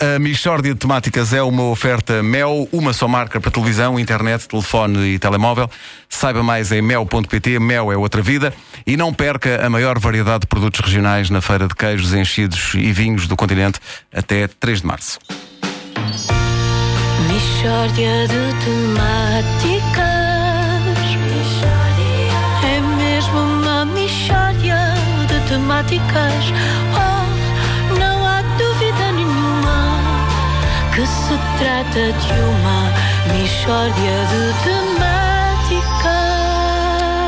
A Michórdia de Temáticas é uma oferta Mel, uma só marca para televisão, internet, telefone e telemóvel. Saiba mais em mel.pt, Mel é outra vida. E não perca a maior variedade de produtos regionais na feira de queijos, enchidos e vinhos do continente até 3 de março. Mishória de temáticas É mesmo uma mishória de temáticas Que se trata de uma mishória de temáticas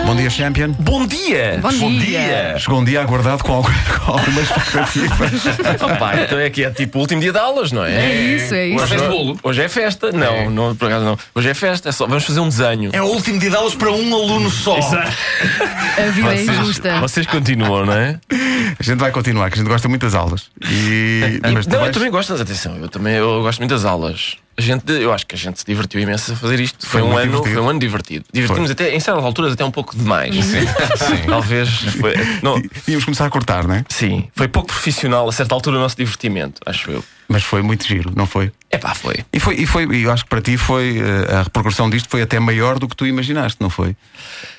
Bom dia, Champion. Bom dia! Bom dia. Chegou um dia aguardado com, algum- com algumas expectativas. Opa, então é que é tipo o último dia de aulas, não é? É isso, é isso. Hoje, Festa de bolo? hoje é festa. Não, não, por acaso não. Hoje é festa, é só, vamos fazer um desenho. É o último dia de aulas para um aluno só. A vida é injusta. Vocês continuam, não é? A gente vai continuar, que a gente gosta muito das aulas. E, mas tu não, eu vais- também gosto, atenção, eu também eu gosto muito das aulas. A gente, eu acho que a gente se divertiu imenso a fazer isto. Foi, Foi um ano, divertido. foi um ano divertido. Divertimos até, em certas alturas, até um pouco demais. Sim. Talvez. Foi, não, Íamos começar a cortar, não é? sim, foi pouco profissional a certa altura o nosso divertimento, acho eu. Mas foi muito giro, não foi? É pá, foi. E foi, e foi, e eu acho que para ti foi eh, a repercussão disto foi até maior do que tu imaginaste, não foi?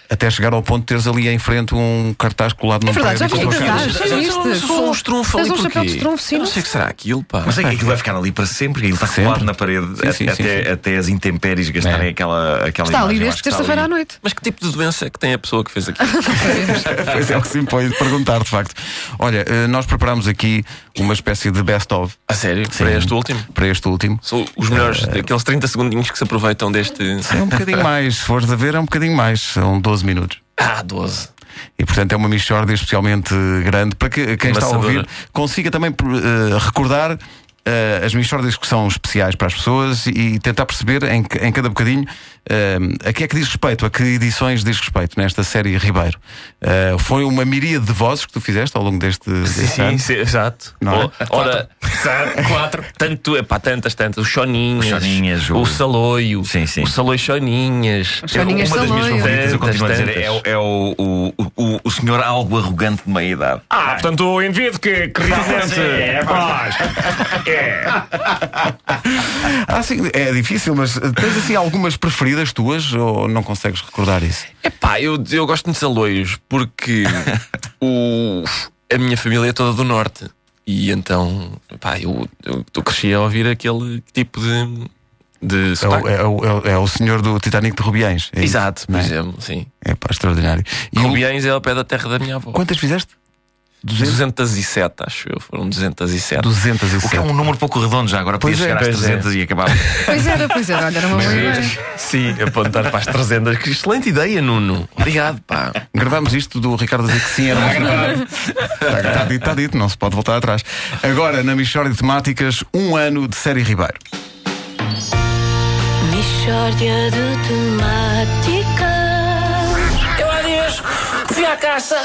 Até chegar ao ponto de teres ali em frente um cartaz colado num É verdade, já tua cartaz? Sou um estrunfo ali um chapéu de estrunfo, sim, não sei o que será aquilo, pá. Mas é que aquilo vai ficar ali para sempre, ele está colado na parede até, sim. até as intempéries gastarem aquela, aquela Está ali desde terça-feira à noite. Mas que tipo de doença é que tem a pessoa que fez aquilo? Pois é o que se impõe de perguntar, de facto. Olha, eh, nós preparámos aqui uma espécie de best-of A sério? Para este último? para este último. São os melhores, aqueles 30 segundinhos que se aproveitam deste. É um bocadinho mais, se fores a ver, é um bocadinho mais, são 12 minutos. Ah, 12. E portanto é uma mixórdia especialmente grande para que quem está a ouvir consiga também eh, recordar eh, as mixórdias que são especiais para as pessoas e tentar perceber em, em cada bocadinho eh, a que é que diz respeito, a que edições diz respeito nesta série Ribeiro. Eh, foi uma miríade de vozes que tu fizeste ao longo deste, deste ano. sim, exato. Não é? Oh, Ora, exato, quatro. Tanto, é pá, tantas, tantas. Os Choninhas. Os Choninhas, O o- Saloio. Sim, sim. O Saloio Choninhas. Choninhas Uma das minhas Saloio. favoritas, eu continuo a dizer, Tantas, é, o- é o, o, o, o senhor algo arrogante de meia idade. Ah, portanto, o indivíduo que, que realmente é paz. Ah, sim, é difícil, mas tens assim algumas preferidas tuas ou não consegues recordar isso? É pá, eu, eu gosto de Saloios porque o, a minha família é toda do norte. E então, pá, eu, eu, eu cresci a ouvir aquele tipo de. de É o, é, o, é o- é o senhor do Titanic de Rubiães. É Exato, por é? exemplo, sim. É pá, extraordinário. E o- Rubiães é ao pé da terra da minha avó. quantas fizeste? 200? 207, acho eu. Foram 207. 207. O que é um número pouco redondo já, agora Pois podia é, chegar às pois é. 300 e acabar. Pois era, pois era. Olha, era uma boa ideia. Sim, apontar para as 300. Que excelente ideia, Nuno. Obrigado, pá. Gravámos isto do Ricardo a dizer que sim, era muito está, está dito, está dito, não se pode voltar atrás. Agora, na Michórdia de Temáticas, um ano de série Ribeiro. Mishória de temáticas Eu há dias fui à caça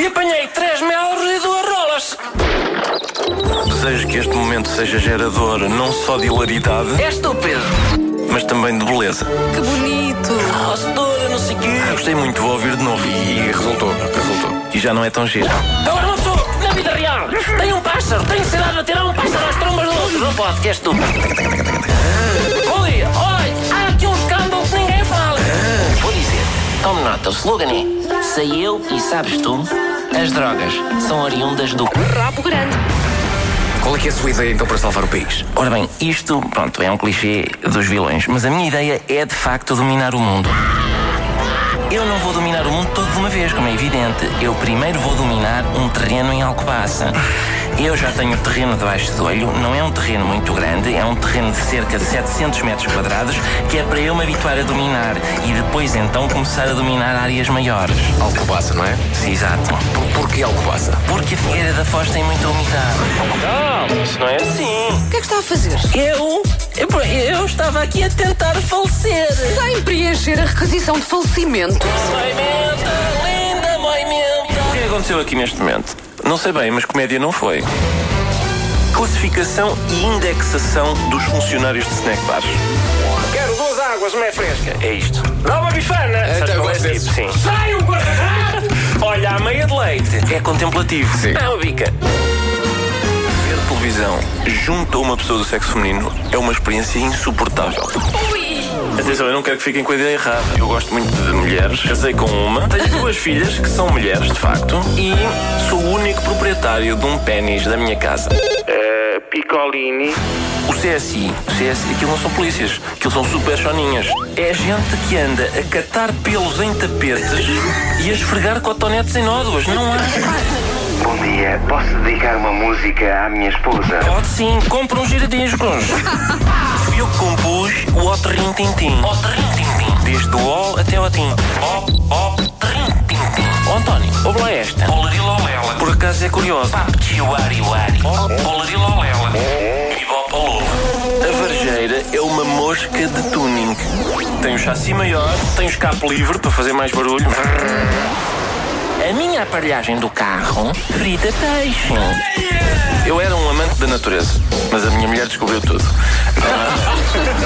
e apanhei três melros e duas rolas. Desejo que este momento seja gerador não só de hilaridade, É estúpido. mas também de beleza. Que bonito. Oh, setora, não sei o quê. Gostei muito, vou ouvir de novo. E resultou, resultou. E já não é tão giro. Agora uma pessoa, na vida real, tem um pássaro, tem ansiedade a tirar um pássaro às trombas do outro. Não pode, que és tu. Bom dia. Olha, tome nota, o slogan é Sei eu e sabes tu, as drogas são oriundas do... Rabo grande. Qual é é a sua ideia então para salvar o país? Ora bem, isto, pronto, é um clichê dos vilões, mas a minha ideia é de facto dominar o mundo. Eu não vou dominar o mundo todo de uma vez, como é evidente. Eu primeiro vou dominar um terreno em Alcobaça. Eu já tenho terreno debaixo do olho, não é um terreno muito grande, é um terreno de cerca de 700 metros quadrados, que é para eu me habituar a dominar e depois então começar a dominar áreas maiores. Alcobaça, não é? Sim, exato. Por, porquê Alcobaça? Porque a Figueira da Foz tem muita umidade. Calma, isso não é assim. O que é que está a fazer? Eu, eu, eu estava aqui a tentar falecer. Sem preencher a requisição de falecimento. Linda aconteceu aqui neste momento? Não sei bem, mas comédia não foi. Classificação e indexação dos funcionários de snack bars. Quero duas águas, uma é fresca. É isto. Dá uma bifana. Eu qual é tipo? Sim. Sai o guardanapo. Olha, a meia de leite. É contemplativo. Sim. Ah, uma bica. televisão junto a uma pessoa do sexo feminino é uma experiência insuportável. Atenção, eu não quero que fiquem com a ideia errada. Eu gosto muito de mulheres, casei com uma, tenho duas filhas que são mulheres, de facto, e sou o único proprietário de um pênis da minha casa. Picolini. O CSI, o CSI, aquilo não são polícias, aquilo são super choninhas. É gente que anda a catar pelos em tapetes e a esfregar cotonetes em nódoas, não há. Bom dia, posso dedicar uma música à minha esposa? Pode sim, compra uns giradiscos. Fui eu que compus o O Trim Tintim. O Trim Tintim. Desde o O até o Tim. O, O, Trim Tintim. Ó António, ouve lá esta. Olarilolela. Por acaso é curioso. Papchiuari Wari. Olarilolela. A varjeira é uma mosca de tuning. Tem o chassi maior, tem o escape livre para fazer mais barulho. A minha aparelhagem do carro frita peixe. Eu era um amante da natureza, mas a minha mulher descobriu tudo.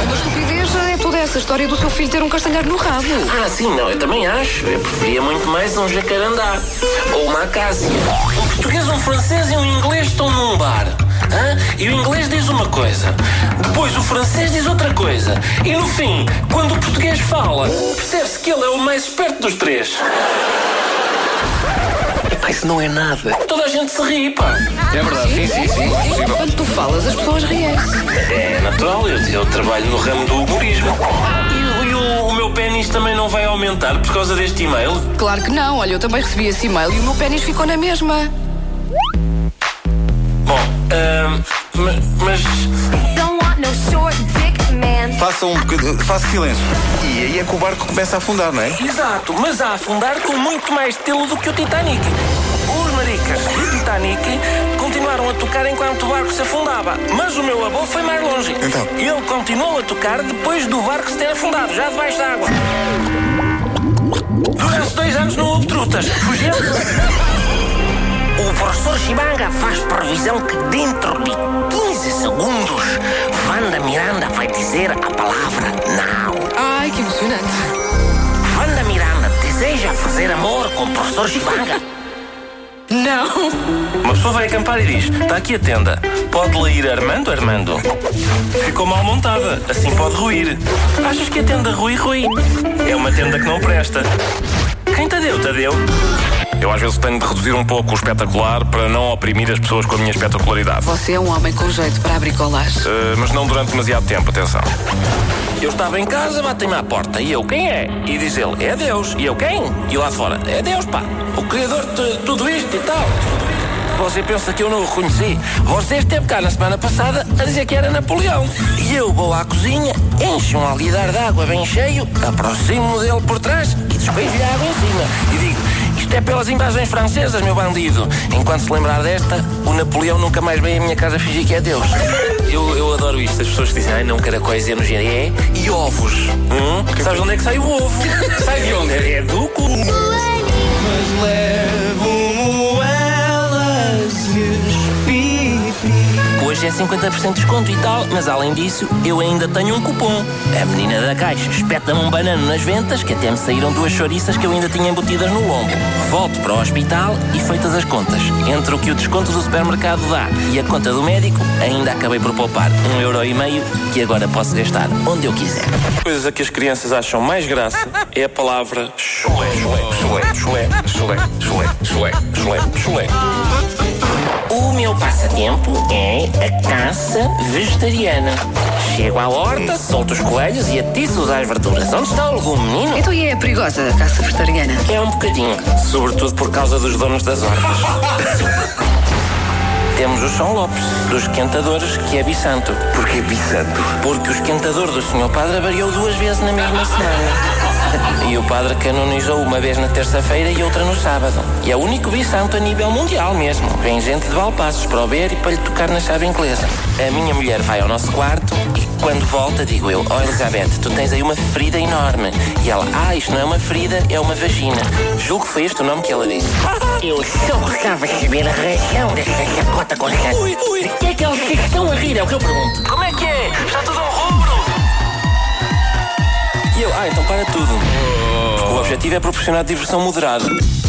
Uma estupidez é toda essa história do seu filho ter um castanheiro no rabo. Ah, sim, não, eu também acho. Eu preferia muito mais um jacarandá ou uma acácia. Um português, um francês e um inglês estão num bar. hã? E o inglês diz uma coisa, depois o francês diz outra coisa. E no fim, quando o português fala, percebe-se que ele é o mais esperto dos três. Epá, isso não é nada. Toda a gente se ri, pá. É verdade, sim, sim, sim. Possível. Quando tu falas, as pessoas riem-se. É natural, eu, eu trabalho no ramo do humorismo. E, o- e o, o meu pênis também não vai aumentar por causa deste e-mail? Claro que não. Olha, eu também recebi esse e-mail e o meu pênis ficou na mesma. Bom, ahm, ma- mas. Don't want no short Faça um bocadinho, faça silêncio. E aí é que o barco começa a afundar, não é? Exato, mas a afundar com muito mais estilo do que o Titanic. Os maricas do Titanic continuaram a tocar enquanto o barco se afundava. Mas o meu avô foi mais longe. Então? Ele continuou a tocar depois do barco se ter afundado, já debaixo d'água. Durante dois anos não houve trutas. Fugiu. O professor Chibanga faz previsão que dentro de 15 segundos Wanda Miranda vai dizer a palavra não. Ai, que emocionante. Wanda Miranda deseja fazer amor com o professor Chibanga. Não. Uma pessoa vai acampar e diz: Está aqui a tenda. Pode lá ir Armando, Armando? Ficou mal montada, assim pode ruir. Achas que a tenda rui, rui? É uma tenda que não presta. Quem te deu, te deu? Eu às vezes tenho de reduzir um pouco o espetacular para não oprimir as pessoas com a minha espetacularidade. Você é um homem com jeito para abrir colagem. Uh, mas não durante demasiado tempo, atenção. Eu estava em casa, batem-me à porta e eu, quem é? E diz ele, é Deus. E eu, quem? E lá fora, é Deus, pá. O Criador de tudo isto e tal. Você pensa que eu não o reconheci? Você esteve cá na semana passada a dizer que era Napoleão. E eu vou à cozinha, encho um alguidar de água bem cheio, aproximo dele por trás e despejo-lhe a água em cima. E digo, isto é pelas invasões francesas, meu bandido. Enquanto se lembrar desta, o Napoleão nunca mais vem à minha casa fingir que é Deus. Eu, eu adoro isto, as pessoas que dizem, ai não, caracóis é no é e ovos. Hum? Sabes onde é que sai o ovo? sai de onde? É do cu. Hoje é 50% de desconto e tal, mas além disso, eu ainda tenho um cupom. A menina da caixa espeta-me um banano nas ventas, que até me saíram duas chouriças que eu ainda tinha embutidas no lombo. Volto para o hospital e feitas as contas. Entre o que o desconto do supermercado dá e a conta do médico, ainda acabei por poupar um euro e meio que agora posso gastar onde eu quiser. Coisas a que as crianças acham mais graça é a palavra chulé, chulé, chulé, chulé, chulé, chulé, chulé, chulé, chulé. O meu passatempo é a caça vegetariana. Chego à horta, solto os coelhos e atiço-os às verduras. Onde está o legume, menino? Então e é perigosa a caça vegetariana? É um bocadinho, sobretudo por causa dos donos das hortas. Temos o São Lopes, dos esquentadores, que é bisanto. Porquê bisanto? Porque o esquentador do Sr. Padre variou duas vezes na mesma semana. E o padre canonizou uma vez na terça-feira e outra no sábado. E é o único bisanto a nível mundial mesmo. Vem gente de Valpassos para o ver e para lhe tocar na chave inglesa. A minha mulher vai ao nosso quarto e quando volta digo eu, ó Elizabeth, tu tens aí uma ferida enorme. E ela, ah, isto não é uma ferida, é uma vagina. Julgo que foi este o nome que ela disse. Eu só gostava de saber a reação desta chacota com. Ui, ui. De que é que eles estão a rir? É o que eu pergunto. Como é que é? Está tudo ao rubro. E eu, ah, então para tudo. Porque o objetivo é proporcionar diversão moderada.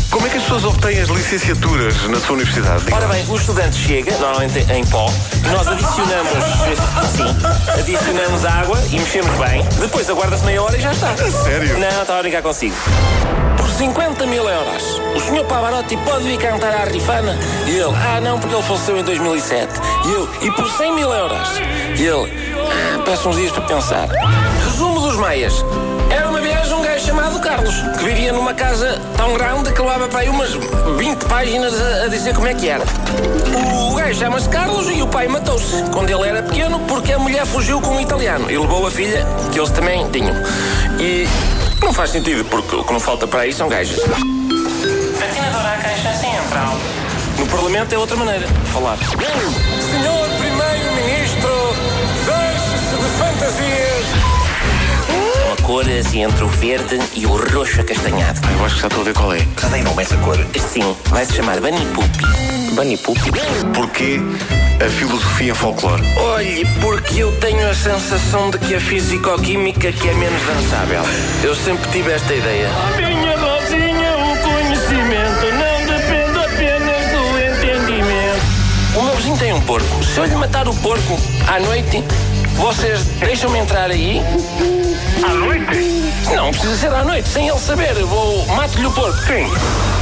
Como é que as pessoas obtêm as licenciaturas na sua universidade? Ora bem, o estudante chega, normalmente em pó, nós adicionamos, sim, adicionamos água e mexemos bem. Depois aguarda-se meia hora e já está. sério? Não, estava a brincar consigo. Por 50 mil euros, o senhor Pavarotti pode vir cantar à Rifana? E ele, ah não, porque ele faleceu em 2007. E eu, e por 100 mil euros? E ele, ah, peço uns dias para pensar. Dos meias. Era uma vez um gajo chamado Carlos, que vivia numa casa tão grande que levava para aí umas 20 páginas a, a dizer como é que era. O gajo chama-se Carlos e o pai matou-se quando ele era pequeno porque a mulher fugiu com um italiano e levou a filha, que eles também tinham. E não faz sentido, porque o que não falta para aí são gajas. Patinadora à caixa central. No Parlamento é outra maneira de falar. Uma cor assim entre o verde e o roxo acastanhado. Eu acho que já estou a ver qual é. Já tem nome essa cor. Sim, vai se chamar Bunny Poopy. Bunny Poopy? Porquê a filosofia folclore? Olhe, porque eu tenho a sensação de que a fisicoquímica que é menos dançável. Eu sempre tive esta ideia. Minha Rosinha, o conhecimento não depende apenas do entendimento. O meu vizinho tem um porco. Se eu lhe matar o porco à noite, vocês deixam-me entrar aí? À noite? Não, precisa ser à noite, sem ele saber. Eu vou, mato-lhe o porco. Sim.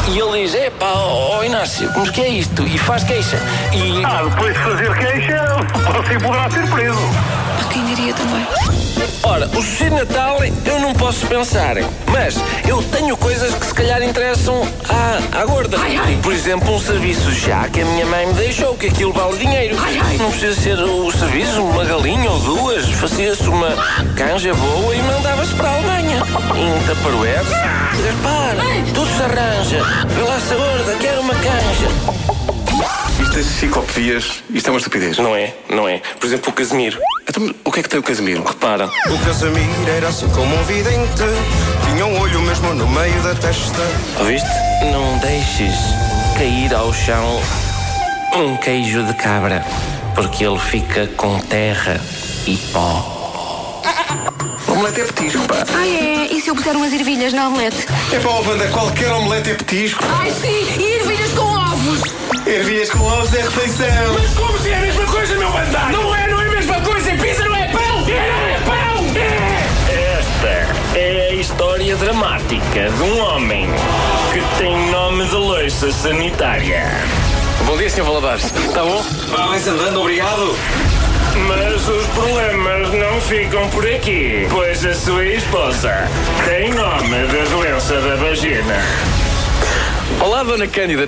E ele diz, epá, ó ó, Inácio, mas que é isto? E faz queixa. E... Ah, depois de fazer queixa, você poderá ser preso. Quem diria também? Ora, o de Natal eu não posso pensar, mas eu tenho coisas que se calhar interessam à, à gorda. Por exemplo, um serviço já que a minha mãe me deixou, que aquilo vale dinheiro. Não precisa ser o serviço, uma galinha ou duas. Fazia-se uma canja boa e mandava-se para a Alemanha. Em Tupperware. Gaspar, tudo se arranja. Vê lá gorda, quero uma canja. Ciclopevias, isto é uma estupidez. Não é, não é. Por exemplo, o Casimiro. Então, o que é que tem o Casimiro? Repara, O Casamiro era assim como um vidente Tinha um olho mesmo no meio da testa Ouviste? Não deixes cair ao chão um queijo de cabra, porque ele fica com terra e pó. O omelete é petisco, pá. Ah, é? E se eu puser umas ervilhas na omelete? É pá, oh, Wanda, qualquer omelete é petisco. Ai, sim! E ervilhas com ovos! Ervilhas com ovos é refeição. Como se é a mesma coisa, meu bandado? Não é, não é a mesma coisa. Pizza não é pão! É pão! Esta é a história dramática de um homem que tem nome de louça sanitária. Bom dia, Sr. Valadares. Está bom? Vai-se andando, obrigado. Mas os problemas não ficam por aqui, pois a sua esposa tem nome da doença da vagina. Olá, Dona Cândida.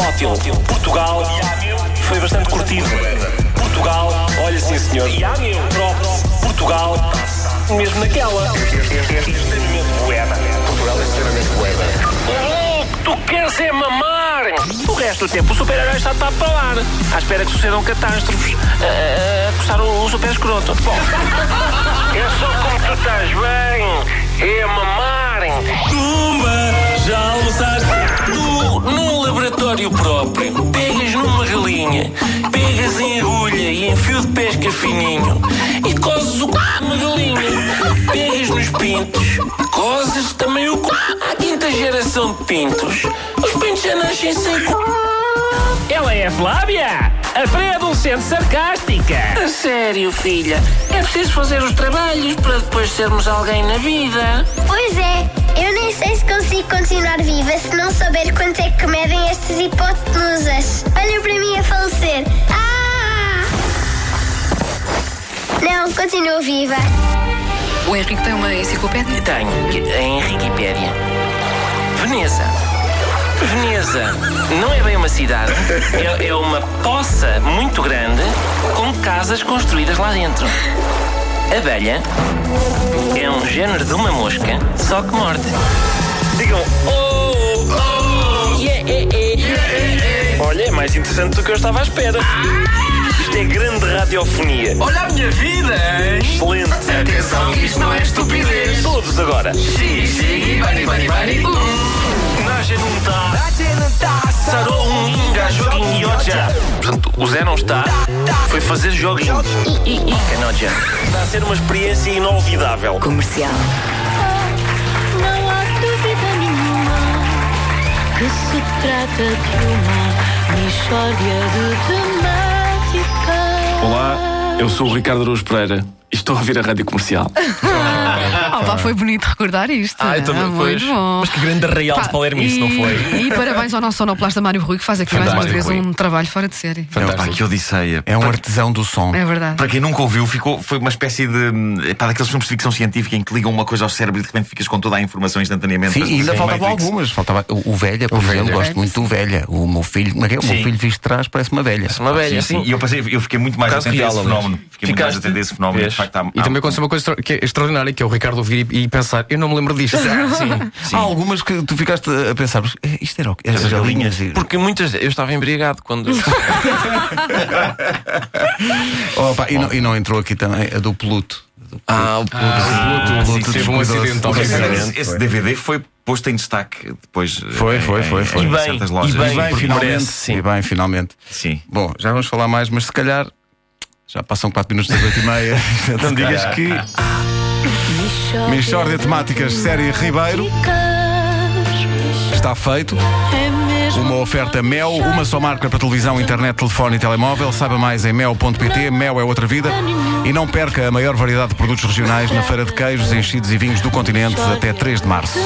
Está tótil. Portugal foi bastante curtido. Portugal, olha sim senhor. E props. Portugal, mesmo naquela. Extremamente boeda. Portugal é extremamente boeda. Tu queres é mamar! O resto do tempo o super-herói está para lá, à espera que sucedam catástrofes, a, a, a coçar o, o super escroto. Bom, é só como tu estás bem, é mamar. Em fio de pesca fininho e cozes o c... numa galinha. Pegas nos pintos, cozes também o c... à quinta geração de pintos. Os pintos já nascem sem c... Ela é a Flávia, a pré-adolescente sarcástica. A sério, filha, é preciso fazer os trabalhos para depois sermos alguém na vida. Pois é, eu nem sei se consigo continuar viva se não saber quanto é que medem estas hipotenusas. Olha para mim a falecer. Ah! Não, continuo viva. O Henrique tem uma enciclopédia? Tenho, que- em Wikipédia. Veneza. Veneza não é bem uma cidade, é, é uma poça muito grande com casas construídas lá dentro. Abelha é um género de uma mosca, só que morde. Digam, oh, oh, yeah, eh, yeah, eh, eh. Olha, é mais interessante do que eu estava à espera. Isto é grande radiofonia. Olha a minha vida, hein? Excelente. Atenção, isto não é estupidez. Todos agora. Xigi, xigi, bani, bani, bani. Naja não tá. Sarou um joguinho e já. Portanto, o Zé não está, foi fazer joguinho. E, e, e canoja. Está a ser uma experiência inolvidável. Comercial. Não há dúvida nenhuma que se trata de uma mistória de. Olá, eu sou o Ricardo Araújo Pereira e estou a ouvir a rádio comercial. Oh, pá, foi bonito recordar isto. Ah, Ah, pois. muito bom. Mas que grande arraial de Pá, Palermice, não foi? E, parabéns ao nosso sonoplasta Mário Rui, que faz aqui mais uma Fantástico, vez Rui. um trabalho fora de série. Pá, que odisseia. É um Para- artesão do som. É verdade. Para quem nunca ouviu, ficou, foi uma espécie de. Pá, daqueles filmes de ficção científica em que ligam uma coisa ao cérebro e de repente ficas com toda a informação instantaneamente. Sim, Parece e ainda é faltavam algumas. Faltava o, o velha, por exemplo, Velha. gosto muito do velha. O meu filho, como é que é? o meu filho visto de trás parece uma velha. Uma velha, Sim, sim. sim. E eu, passei, eu fiquei muito mais atento a esse fenómeno. Fiquei muito mais atento a esse fenómeno. E também aconteceu uma coisa que é extraordinária, que é o Ricardo ouvir e, e pensar, eu não me lembro disto. Sim. Há algumas que tu ficaste a pensar, mas, eh, isto era o quê? As galinhas. galinhas. Porque muitas. Eu estava embriagado quando. Oh, pá, e, não, e não entrou aqui também a do Pluto. ah, o Ah, Pluto sim, teve um acidente, O Esse, DVD foi posto em destaque depois. Foi, em- foi, foi, foi. Em E bem, certas e lojas. bem, E bem, finalmente. sim. E bem, finalmente. Sim. Bom, já vamos falar mais, mas se calhar já passam 4 minutos das 8 e meia. Não digas que. Michórdia Temáticas, série Ribeiro. Está feito. Uma oferta Mel, uma só marca para televisão, internet, telefone e telemóvel. Saiba mais em mel.pt. Mel é outra vida. E não perca a maior variedade de produtos regionais na Feira de Queijos, Enchidos e Vinhos do Continente até 3 de março.